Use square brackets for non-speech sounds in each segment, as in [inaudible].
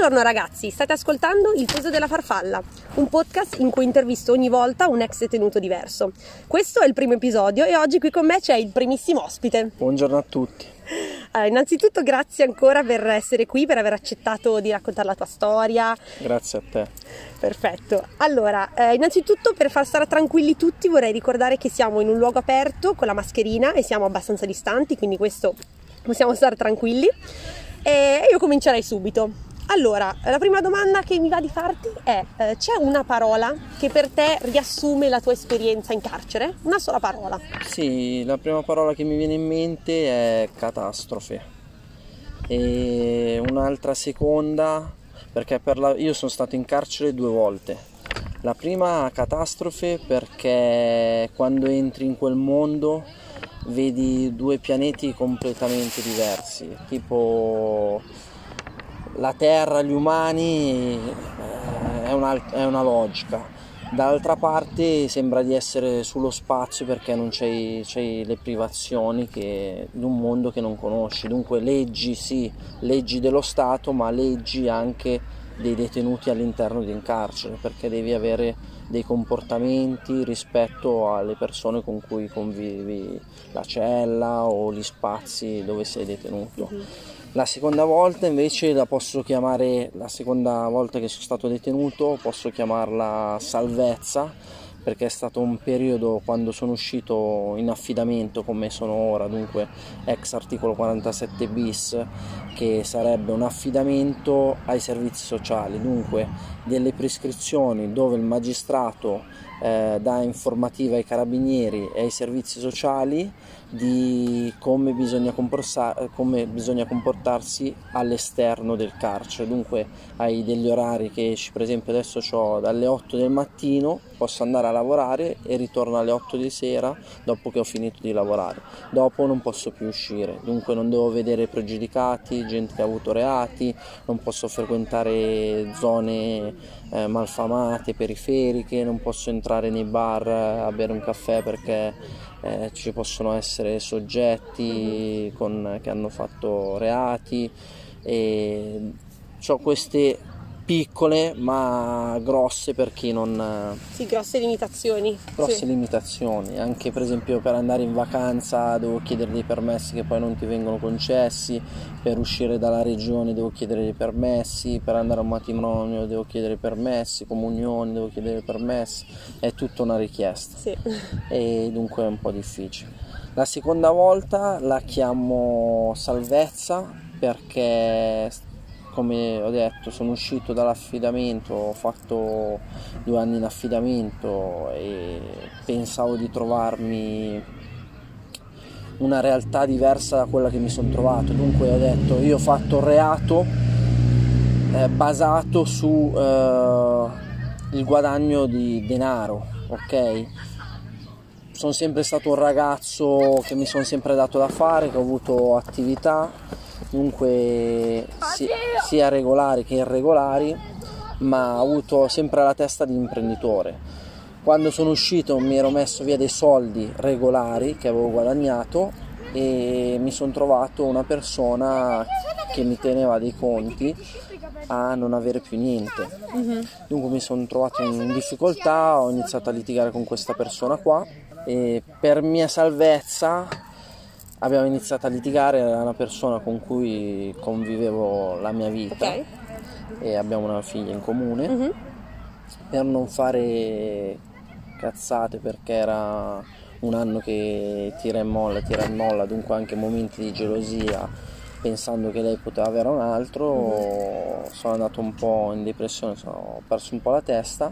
Buongiorno ragazzi, state ascoltando Il peso della farfalla, un podcast in cui intervisto ogni volta un ex detenuto diverso. Questo è il primo episodio e oggi qui con me c'è il primissimo ospite. Buongiorno a tutti. Allora, innanzitutto grazie ancora per essere qui, per aver accettato di raccontare la tua storia. Grazie a te. Perfetto. Allora, eh, innanzitutto per far stare tranquilli tutti vorrei ricordare che siamo in un luogo aperto con la mascherina e siamo abbastanza distanti, quindi questo possiamo stare tranquilli. E io comincerei subito. Allora, la prima domanda che mi va di farti è: eh, c'è una parola che per te riassume la tua esperienza in carcere? Una sola parola. Sì, la prima parola che mi viene in mente è catastrofe. E un'altra seconda, perché la, io sono stato in carcere due volte. La prima catastrofe perché quando entri in quel mondo vedi due pianeti completamente diversi, tipo la Terra, gli umani eh, è una, è una logica. Dall'altra parte sembra di essere sullo spazio perché non c'hai, c'hai le privazioni che, di un mondo che non conosci. Dunque leggi, sì, leggi dello Stato, ma leggi anche dei detenuti all'interno di un carcere perché devi avere dei comportamenti rispetto alle persone con cui convivi, la cella o gli spazi dove sei detenuto. Mm-hmm. La seconda volta invece la posso chiamare, la seconda volta che sono stato detenuto, posso chiamarla salvezza perché è stato un periodo quando sono uscito in affidamento come sono ora, dunque ex articolo 47 bis, che sarebbe un affidamento ai servizi sociali, dunque delle prescrizioni dove il magistrato eh, dà informativa ai carabinieri e ai servizi sociali di come bisogna, come bisogna, comportarsi all'esterno del carcere. Dunque hai degli orari che per esempio adesso ho dalle 8 del mattino, posso andare a lavorare e ritorno alle 8 di sera dopo che ho finito di lavorare. Dopo non posso più uscire, dunque non devo vedere pregiudicati, gente che ha avuto reati, non posso frequentare zone eh, malfamate, periferiche, non posso entrare nei bar a bere un caffè perché eh, ci possono essere soggetti con, che hanno fatto reati e ho queste piccole ma grosse per chi non... Sì, grosse limitazioni. Grosse sì. limitazioni, anche per esempio per andare in vacanza devo chiedere dei permessi che poi non ti vengono concessi, per uscire dalla regione devo chiedere dei permessi, per andare a un matrimonio devo chiedere permessi, comunioni devo chiedere permessi, è tutta una richiesta sì. e dunque è un po' difficile. La seconda volta la chiamo salvezza perché come ho detto sono uscito dall'affidamento, ho fatto due anni in affidamento e pensavo di trovarmi una realtà diversa da quella che mi sono trovato. Dunque ho detto io ho fatto un reato eh, basato sul eh, guadagno di denaro, ok? Sono sempre stato un ragazzo che mi sono sempre dato da fare, che ho avuto attività dunque sia regolari che irregolari, ma ho avuto sempre la testa di imprenditore. Quando sono uscito mi ero messo via dei soldi regolari che avevo guadagnato e mi sono trovato una persona che mi teneva dei conti a non avere più niente. Uh-huh. Dunque mi sono trovato in difficoltà, ho iniziato a litigare con questa persona qua e per mia salvezza abbiamo iniziato a litigare, era una persona con cui convivevo la mia vita okay. e abbiamo una figlia in comune. Uh-huh. Per non fare cazzate perché era un anno che tira e molla, tira e molla, dunque anche momenti di gelosia, pensando che lei poteva avere un altro, uh-huh. sono andato un po' in depressione, ho perso un po' la testa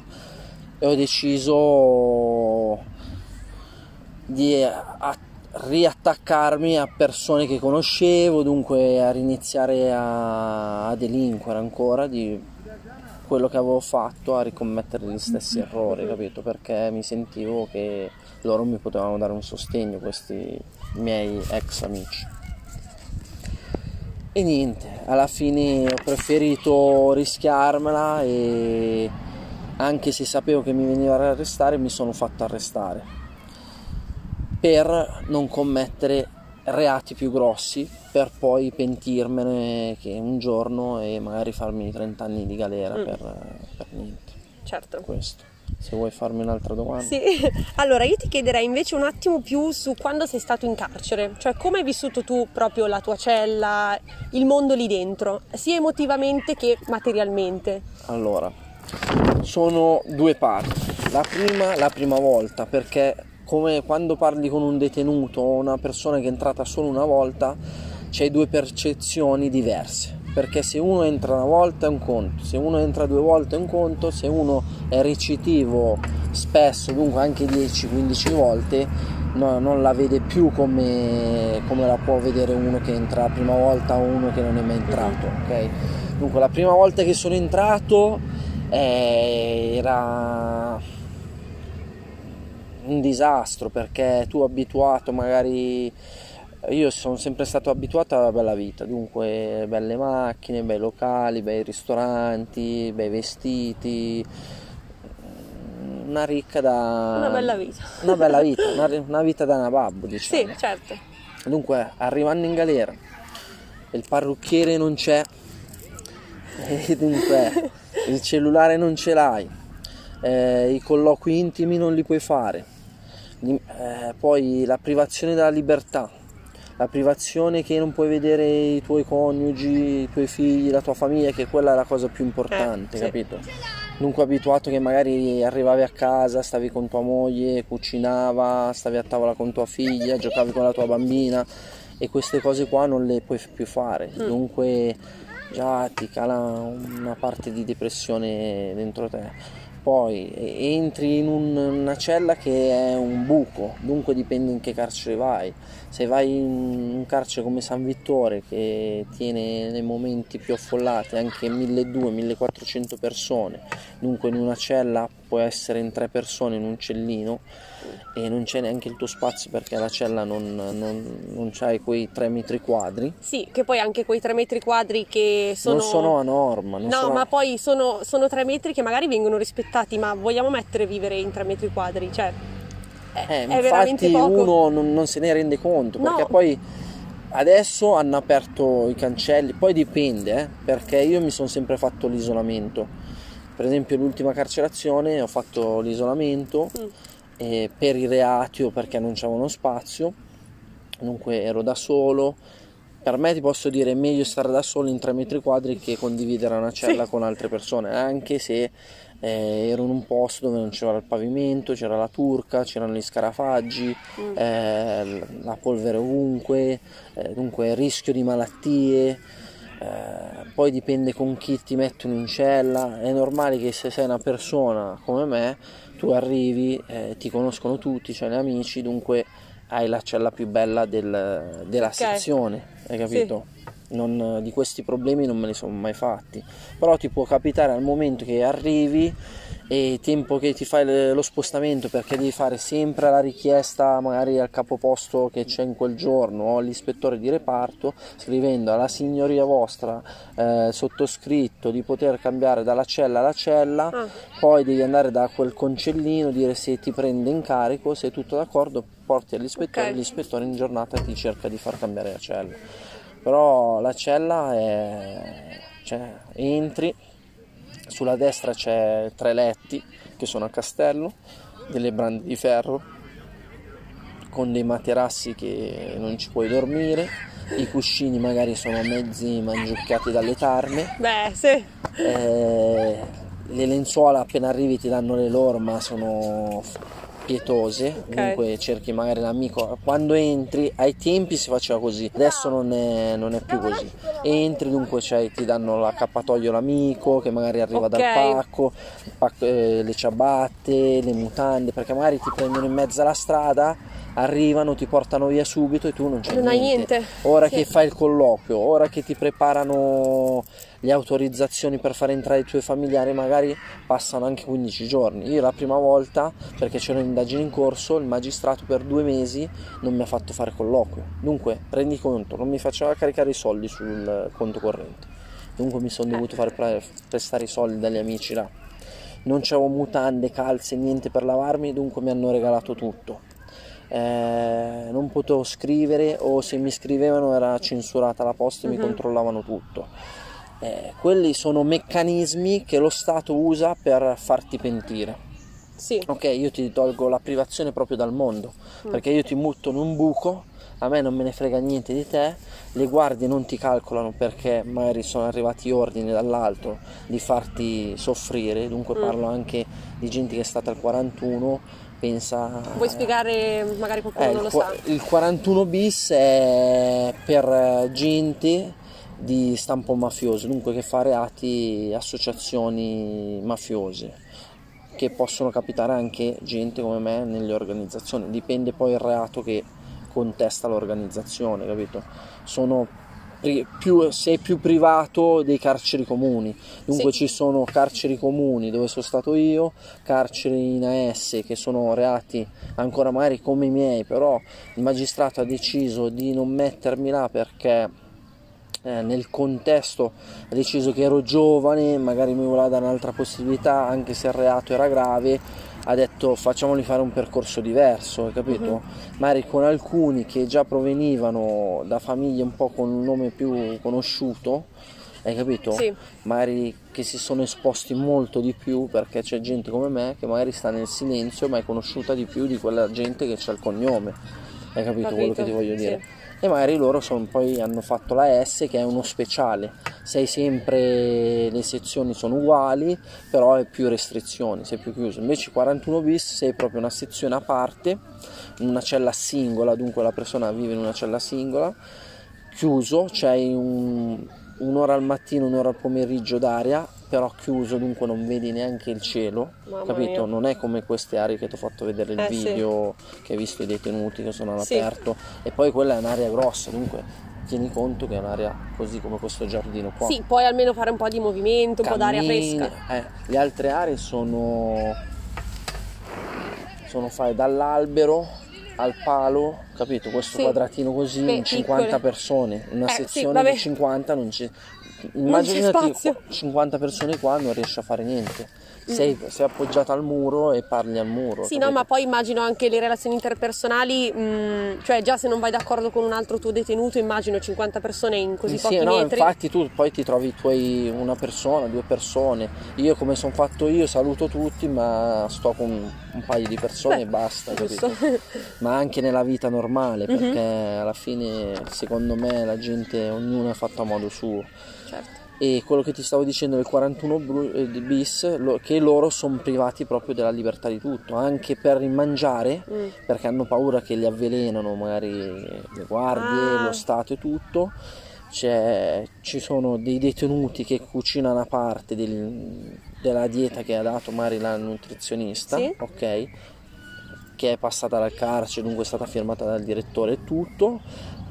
e ho deciso di attivare riattaccarmi a persone che conoscevo, dunque a riniziare a, a delinquere ancora di quello che avevo fatto, a ricommettere gli stessi errori, capito? Perché mi sentivo che loro mi potevano dare un sostegno, questi miei ex amici. E niente, alla fine ho preferito rischiarmela e anche se sapevo che mi veniva ad arrestare mi sono fatto arrestare per non commettere reati più grossi per poi pentirmene che un giorno e magari farmi 30 anni di galera Mm. per, per niente. Certo. Questo. Se vuoi farmi un'altra domanda. Sì, [laughs] allora io ti chiederei invece un attimo più su quando sei stato in carcere, cioè come hai vissuto tu proprio la tua cella, il mondo lì dentro, sia emotivamente che materialmente. Allora, sono due parti. La prima, la prima volta, perché come quando parli con un detenuto o una persona che è entrata solo una volta, c'hai due percezioni diverse. Perché se uno entra una volta è un conto, se uno entra due volte è un conto, se uno è ricettivo spesso, dunque anche 10-15 volte, no, non la vede più come, come la può vedere uno che entra la prima volta o uno che non è mai entrato. ok? Dunque la prima volta che sono entrato eh, era un disastro perché tu abituato magari io sono sempre stato abituato alla bella vita dunque belle macchine bei locali bei ristoranti bei vestiti una ricca da Una bella vita. una bella vita [laughs] una, una vita da nababbo diciamo Sì, certo. Dunque, arrivando in galera, il parrucchiere non c'è, e dunque il cellulare non ce l'hai, eh, i colloqui intimi non li puoi fare, eh, poi la privazione della libertà, la privazione che non puoi vedere i tuoi coniugi, i tuoi figli, la tua famiglia, che quella è la cosa più importante, Eh, sì. capito? Dunque abituato che magari arrivavi a casa, stavi con tua moglie, cucinava, stavi a tavola con tua figlia, giocavi con la tua bambina e queste cose qua non le puoi più fare. Dunque già ti cala una parte di depressione dentro te. Poi entri in un- una cella che è un buco, dunque dipende in che carcere vai. Se vai in un carcere come San Vittore che tiene nei momenti più affollati anche 1200-1400 persone, dunque in una cella puoi essere in tre persone in un cellino e non c'è neanche il tuo spazio perché la cella non, non, non c'hai quei 3 metri quadri. Sì, che poi anche quei tre metri quadri che sono... Non sono a norma. No, sono- ma poi sono, sono tre metri che magari vengono rispettati, ma vogliamo mettere vivere in tre metri quadri? Cioè, è, Eh, è infatti poco. uno non, non se ne rende conto No. perché poi adesso hanno aperto i cancelli, poi dipende eh, perché io mi sono sempre fatto l'isolamento. Per esempio l'ultima carcerazione ho fatto l'isolamento Mm. Eh, per i reati o perché non c'avevano spazio, dunque ero da solo. Per me ti posso dire è meglio stare da solo in tre metri quadri che condividere una cella Sì. con altre persone, anche se eh, ero in un posto dove non c'era il pavimento, c'era la turca, c'erano gli scarafaggi, Mm. eh, la polvere ovunque, eh, dunque rischio di malattie. eh, poi dipende con chi ti mettono in cella. È normale che se sei una persona come me, tu arrivi, eh, ti conoscono tutti, c'hai gli amici, dunque hai la cella più bella del- della Ok. sezione, hai capito? Non- di questi problemi non me ne sono mai fatti. Però ti può capitare al momento che arrivi e tempo che ti fai lo spostamento perché devi fare sempre la richiesta magari al capoposto che c'è in quel giorno o all'ispettore di reparto scrivendo alla signoria vostra eh, sottoscritto di poter cambiare dalla cella alla cella Ah. poi devi andare da quel concellino dire se ti prende in carico se è tutto d'accordo porti all'ispettore Ok. l'ispettore in giornata ti cerca di far cambiare la cella però la cella è cioè entri sulla destra c'è tre letti che sono a castello, delle brande di ferro con dei materassi che non ci puoi dormire, i cuscini magari sono mezzi mangiucchiati dalle tarme, Beh, sì. eh, le lenzuola appena arrivi ti danno le loro ma sono pietose, Ok. dunque cerchi magari l'amico, quando entri, ai tempi si faceva così, adesso non è, non è più così, entri dunque c'hai- ti danno l'accappatoio l'amico che magari arriva dal Ok. pacco, pacco, eh, le ciabatte, le mutande, perché magari ti prendono in mezzo alla strada, arrivano, ti portano via subito e tu non c'è Non hai niente. Ora Sì. che fai il colloquio, ora che ti preparano le autorizzazioni per far entrare i tuoi familiari, magari passano anche 15 giorni. Io la prima volta, perché c'erano indagini in corso, il magistrato per due mesi non mi ha fatto fare colloquio. Dunque, rendi conto, non mi faceva caricare i soldi sul conto corrente. Dunque mi sono dovuto fare pre- prestare i soldi dagli amici là. Non c'avevo mutande, calze, niente per lavarmi, dunque mi hanno regalato tutto. Eh, non potevo scrivere o se mi scrivevano era censurata la posta e uh-huh. mi mhm. controllavano tutto. Eh, quelli sono meccanismi che lo Stato usa per farti pentire. Sì. Ok, io ti tolgo la privazione proprio dal mondo, mm. perché io ti butto in un buco, a me non me ne frega niente di te, le guardie non ti calcolano perché magari sono arrivati ordini dall'alto di farti soffrire, dunque mm. parlo anche di gente che è stata al 41, pensa... Vuoi spiegare, magari qualcuno eh, non lo sa? Il 41 bis è per gente di stampo mafioso, dunque che fa reati associazioni mafiose che possono capitare anche gente come me nelle organizzazioni, dipende poi il reato che contesta l'organizzazione, capito? Sono più, sei più privato dei carceri comuni, dunque sì. ci sono carceri comuni dove sono stato io, carceri in AS che sono reati ancora magari come i miei, però il magistrato ha deciso di non mettermi là perché eh, nel contesto ha deciso che ero giovane, magari mi voleva dare un'altra possibilità, anche se il reato era grave, ha detto facciamoli fare un percorso diverso, hai capito? Uh-huh. Magari con alcuni che già provenivano da famiglie un po' con un nome più conosciuto, hai capito? Sì. Magari che si sono esposti molto di più perché c'è gente come me che magari sta nel silenzio ma è conosciuta di più di quella gente che c'ha il cognome. Hai capito, capito. quello che ti voglio dire? Sì e magari loro sono, poi hanno fatto la S che è uno speciale, sei sempre le sezioni sono uguali, però hai più restrizioni, sei più chiuso. Invece 41 bis sei proprio una sezione a parte, una cella singola, dunque la persona vive in una cella singola, chiuso, c'hai un, un'ora al mattino, un'ora al pomeriggio d'aria però chiuso, dunque non vedi neanche il cielo, Mamma capito? Mia. Non è come queste aree che ti ho fatto vedere il eh, video, sì. che hai visto i detenuti che sono all'aperto, sì. e poi quella è un'area grossa, dunque tieni conto che è un'area così come questo giardino qua. Sì, puoi almeno fare un po' di movimento, un Cammini, po' d'aria fresca. Eh, le altre aree sono, sono fai dall'albero al palo, capito? Questo sì. quadratino così, Beh, 50 piccole. persone, una eh, sezione sì, di 50 non c'è immaginati 50 persone qua non riesci a fare niente sei, sei appoggiata al muro e parli al muro. Sì, capito? no, ma poi immagino anche le relazioni interpersonali, mh, mm, cioè già se non vai d'accordo con un altro tuo detenuto, immagino 50 persone in così sì, pochi no, metri. infatti tu poi ti trovi tuoi, una persona, due persone. Io come sono fatto io saluto tutti, ma sto con un paio di persone Beh, e basta, ma anche nella vita normale, perché mm-hmm. alla fine secondo me la gente, ognuno è fatto a modo suo. Certo e quello che ti stavo dicendo del 41 eh, bis che loro sono privati proprio della libertà di tutto anche per mangiare mm. perché hanno paura che li avvelenano magari le guardie ah. lo stato e tutto C'è, ci sono dei detenuti che cucinano a parte del, della dieta che ha dato magari la nutrizionista sì. ok che è passata dal carcere dunque è stata firmata dal direttore e tutto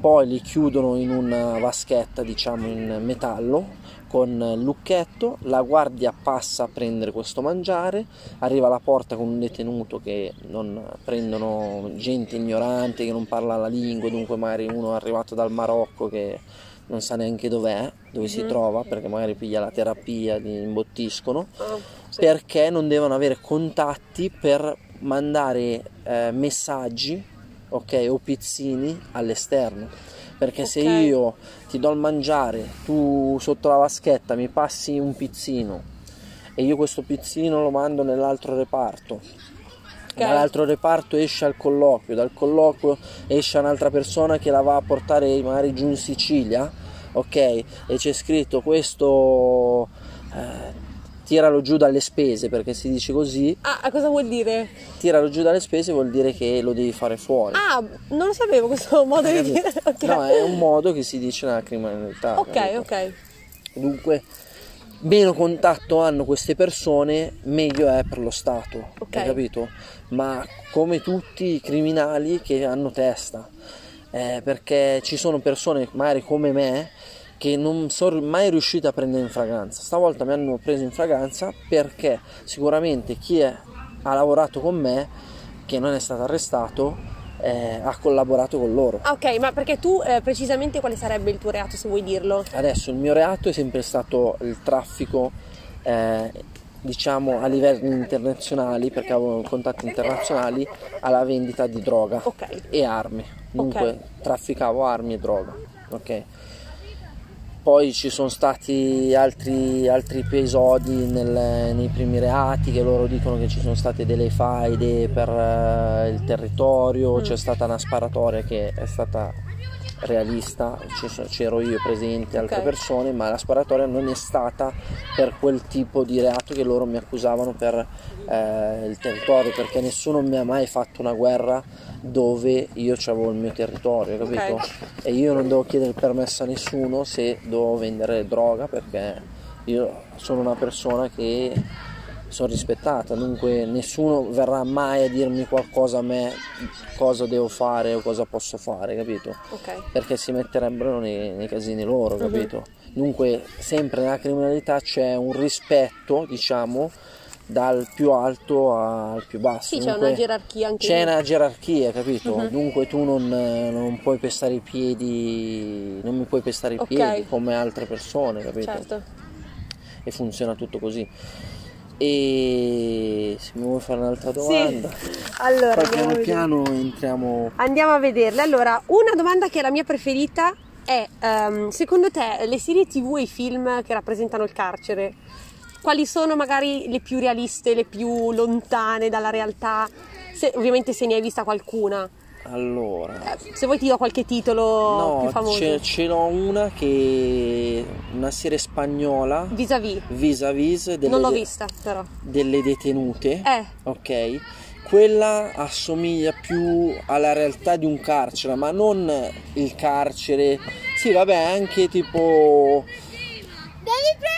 poi li chiudono in una vaschetta diciamo in metallo con il lucchetto, la guardia passa a prendere questo mangiare, arriva alla porta con un detenuto che non prendono gente ignorante che non parla la lingua, dunque magari uno è arrivato dal Marocco che non sa neanche dov'è, dove mm-hmm. si mhm. trova, perché magari piglia la terapia, li imbottiscono, oh, sì. perché non devono avere contatti per mandare eh, messaggi ok, o pizzini all'esterno perché okay. se io ti do il mangiare, tu sotto la vaschetta mi passi un pizzino e io questo pizzino lo mando nell'altro reparto, okay. dall'altro reparto esce al colloquio, dal colloquio esce un'altra persona che la va a portare magari giù in Sicilia, ok? E c'è scritto questo... Eh, tiralo giù dalle spese perché si dice così. Ah, cosa vuol dire? Tiralo giù dalle spese vuol dire che lo devi fare fuori. Ah, non lo sapevo questo [laughs] modo di dire. Okay. No, è un modo che si dice nella criminalità. Ok, capito? ok. Dunque, meno contatto hanno queste persone, meglio è per lo Stato. Ok. Hai capito? Ma come tutti i criminali che hanno testa. Eh, perché ci sono persone magari come me che non sono mai riuscito a prendere in fragranza. Stavolta mi hanno preso in fragranza perché sicuramente chi è, ha lavorato con me, che non è stato arrestato, eh, ha collaborato con loro. Ok, ma perché tu eh, precisamente quale sarebbe il tuo reato se vuoi dirlo? Adesso il mio reato è sempre stato il traffico eh, diciamo a livelli internazionali, perché avevo contatti internazionali, alla vendita di droga Ok. e armi. Dunque Ok. trafficavo armi e droga. Ok. Poi ci sono stati altri, altri episodi nel- nei primi reati che loro dicono che ci sono state delle faide per eh, il territorio, Mm. c'è stata una sparatoria che è stata realista, c'ero io presente, altre Ok. persone, ma la sparatoria non è stata per quel tipo di reato che loro mi accusavano per eh, il territorio, perché nessuno mi ha mai fatto una guerra dove io avevo il mio territorio, capito? Ok. E io non devo chiedere permesso a nessuno se devo vendere droga perché io sono una persona che sono rispettata, dunque nessuno verrà mai a dirmi qualcosa a me, cosa devo fare o cosa posso fare, capito? Ok. Perché si metterebbero nei, nei casini loro, Mhm. capito? Dunque sempre nella criminalità c'è un rispetto, diciamo, dal più alto al più basso. Sì, c'è Dunque, una gerarchia anche c'è lì. una gerarchia, capito? Mhm. Dunque tu non, non puoi pestare i piedi, non mi puoi pestare i Ok. piedi come altre persone, capito? Certo. E funziona tutto così. E se mi vuoi fare un'altra domanda, Allora, poi piano piano entriamo. Andiamo a vederle. Allora, una domanda che è la mia preferita è, ehm, secondo te, le serie tv e i film che rappresentano il carcere, quali sono magari le più realiste, le più lontane dalla realtà? Se- ovviamente se ne hai vista qualcuna. Allora, Eh, se vuoi ti do qualche titolo più no, famoso. ce, ce n'ho una che una serie spagnola Vis-à-vis. vis-à-vis delle, Non l'ho vista, però. delle detenute. Eh, Ok, quella assomiglia più alla realtà di un carcere, ma non il carcere. Sì, vabbè, anche tipo.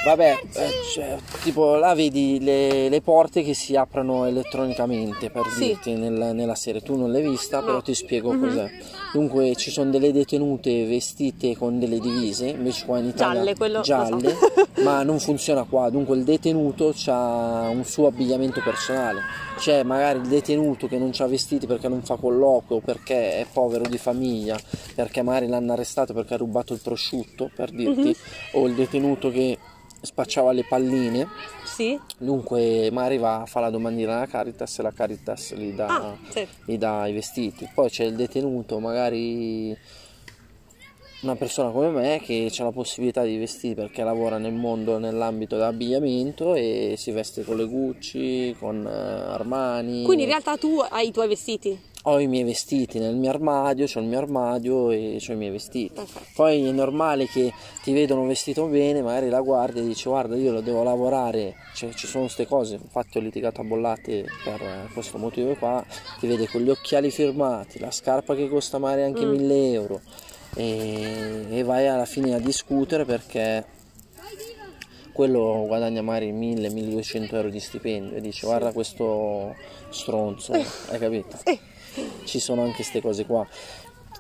Vabbè, eh, cioè, tipo là vedi le, le porte che si aprono elettronicamente per Sì. dirti nel- nella serie. Tu non l'hai vista, però ti spiego Mhm. cos'è. Dunque ci sono delle detenute vestite con delle divise, invece qua in Italia Gialle, quello lo so. gialle, [laughs] ma non funziona qua. Dunque il detenuto ha un suo abbigliamento personale. C'è magari il detenuto che non ha vestiti perché non fa colloquio, perché è povero di famiglia, perché magari l'hanno arrestato perché ha rubato il prosciutto, per dirti, Mhm. o il detenuto che spacciava le palline. sì. Dunque magari va a fare la domandina alla Caritas e la Caritas gli dà, Ah, sì. gli dà i vestiti. Poi c'è il detenuto, magari una persona come me che ha la possibilità di vestire perché lavora nel mondo nell'ambito dell'abbigliamento e si veste con le Gucci, con eh, Armani. Quindi in realtà tu hai i tuoi vestiti. Ho i miei vestiti nel mio armadio, ho il mio armadio e ho i miei vestiti. Poi è normale che ti vedono vestito bene, magari la guardia dice guarda io lo devo lavorare, cioè, ci sono queste cose, infatti ho litigato a bollate per questo motivo qua, ti vede con gli occhiali firmati, la scarpa che costa magari anche Mm. 1000 euro e, e vai alla fine a discutere perché quello guadagna magari 1000-1200 euro di stipendio e dice guarda questo stronzo, hai capito? Sì. Ci sono anche queste cose qua.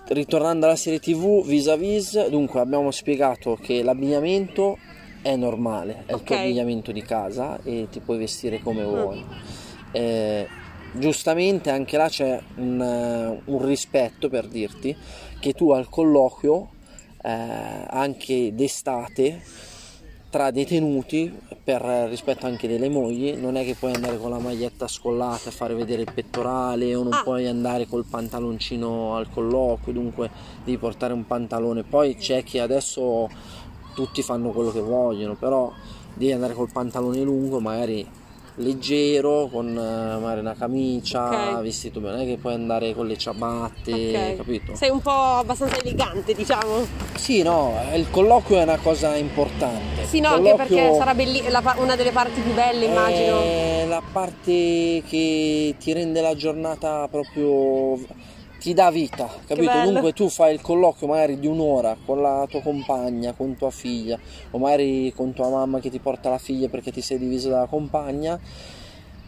Ritornando alla serie TV vis-a-vis, dunque abbiamo spiegato che l'abbigliamento è normale, è il tuo abbigliamento di casa e ti puoi vestire come vuoi. Eh, giustamente anche là c'è un, eh, un rispetto per dirti che tu al colloquio, eh, anche d'estate, tra detenuti per rispetto anche delle mogli non è che puoi andare con la maglietta scollata a fare vedere il pettorale o non Ah. puoi andare col pantaloncino al colloquio dunque devi portare un pantalone poi c'è chi adesso tutti fanno quello che vogliono però devi andare col pantalone lungo magari leggero con eh, magari una camicia Ok. vestito bene non è che puoi andare con le ciabatte Ok. capito? Sei un po' abbastanza elegante, diciamo. Sì, no, il colloquio è una cosa importante. Sì, no, anche perché sarà belli- la una delle parti più belle, immagino. È la parte che ti rende la giornata proprio ti dà vita, capito? Dunque tu fai il colloquio magari di un'ora con la tua compagna, con tua figlia, o magari con tua mamma che ti porta la figlia perché ti sei diviso dalla compagna.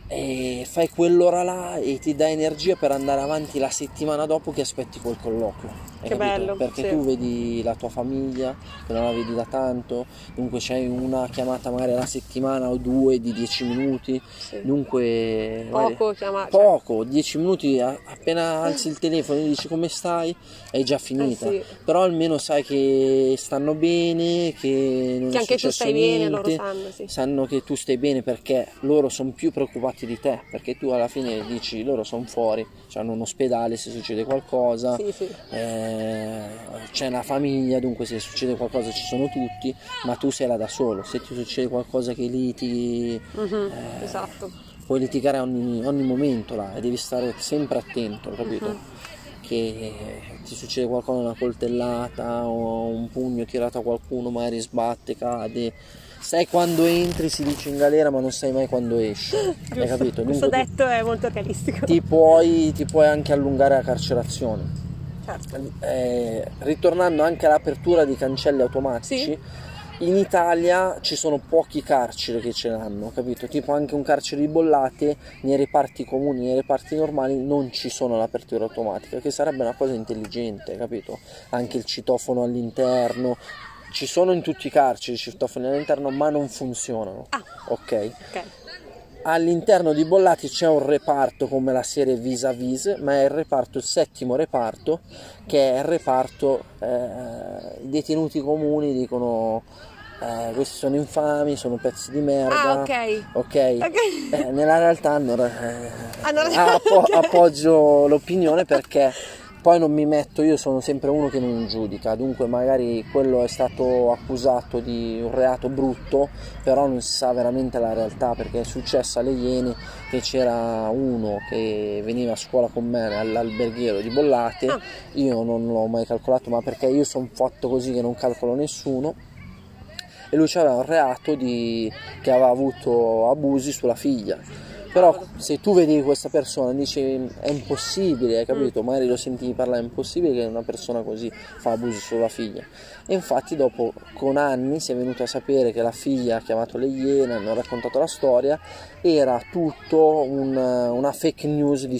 e fai quell'ora là e ti dà energia per andare avanti la settimana dopo che aspetti quel colloquio. Che capito? bello. Perché sì. tu vedi la tua famiglia, che non la vedi da tanto, dunque c'hai una chiamata magari alla settimana o due di 10 minuti, Sì. dunque Poco chiamare. poco, 10 minuti appena alzi il telefono e dici come stai, è già finita. Eh sì. Però almeno sai che stanno bene, che non Che è anche tu stai bene, loro niente, sanno, sì. sanno che tu stai bene perché loro sono più preoccupati di te, perché tu alla fine dici loro sono fuori, hanno un ospedale se succede qualcosa, Sì, sì. eh, c'è una famiglia, dunque se succede qualcosa ci sono tutti, ma tu sei là da solo, se ti succede qualcosa che litighi, Mhm, eh, Esatto. puoi litigare ogni, ogni momento là e devi stare sempre attento, capito? Mhm. Che ti succede qualcosa, una coltellata o un pugno tirato a qualcuno, magari sbatte, cade. Sai quando entri, si dice in galera, ma non sai mai quando esci. [laughs] Hai capito? Questo Dunque ti- detto è molto realistico. ti puoi, ti puoi anche allungare la carcerazione. Eh, ritornando anche all'apertura di cancelli automatici, Sì. in Italia ci sono pochi carceri che ce l'hanno, capito? Tipo anche un carcere di bollate nei reparti comuni, nei reparti normali non ci sono l'apertura automatica, che sarebbe una cosa intelligente, capito? Anche il citofono all'interno. Ci sono in tutti i carceri i citofoni all'interno, ma non funzionano. Ah. Ok? Ok. All'interno di Bollati c'è un reparto come la serie Vis a Vis, ma è il reparto, il settimo reparto, che è il reparto eh, i detenuti comuni dicono eh, questi sono infami, sono pezzi di merda. Ah, ok. Ok? Ok. Eh, nella realtà hanno, eh, Hanno appo- appoggio l'opinione perché poi non mi metto, io sono sempre uno che non giudica, dunque magari quello è stato accusato di un reato brutto, però non si sa veramente la realtà perché è successo alle Iene che c'era uno che veniva a scuola con me all'alberghiero di Bollate, Ah. io non l'ho mai calcolato ma perché io sono fatto così che non calcolo nessuno e lui aveva un reato di, che aveva avuto abusi sulla figlia. Però se tu vedi questa persona dici è impossibile, hai capito? Magari lo sentivi parlare, è impossibile che una persona così fa abusi sulla figlia. E infatti dopo, con anni, si è venuto a sapere che la figlia ha chiamato le Iene, hanno raccontato la storia, era tutto un- una fake news di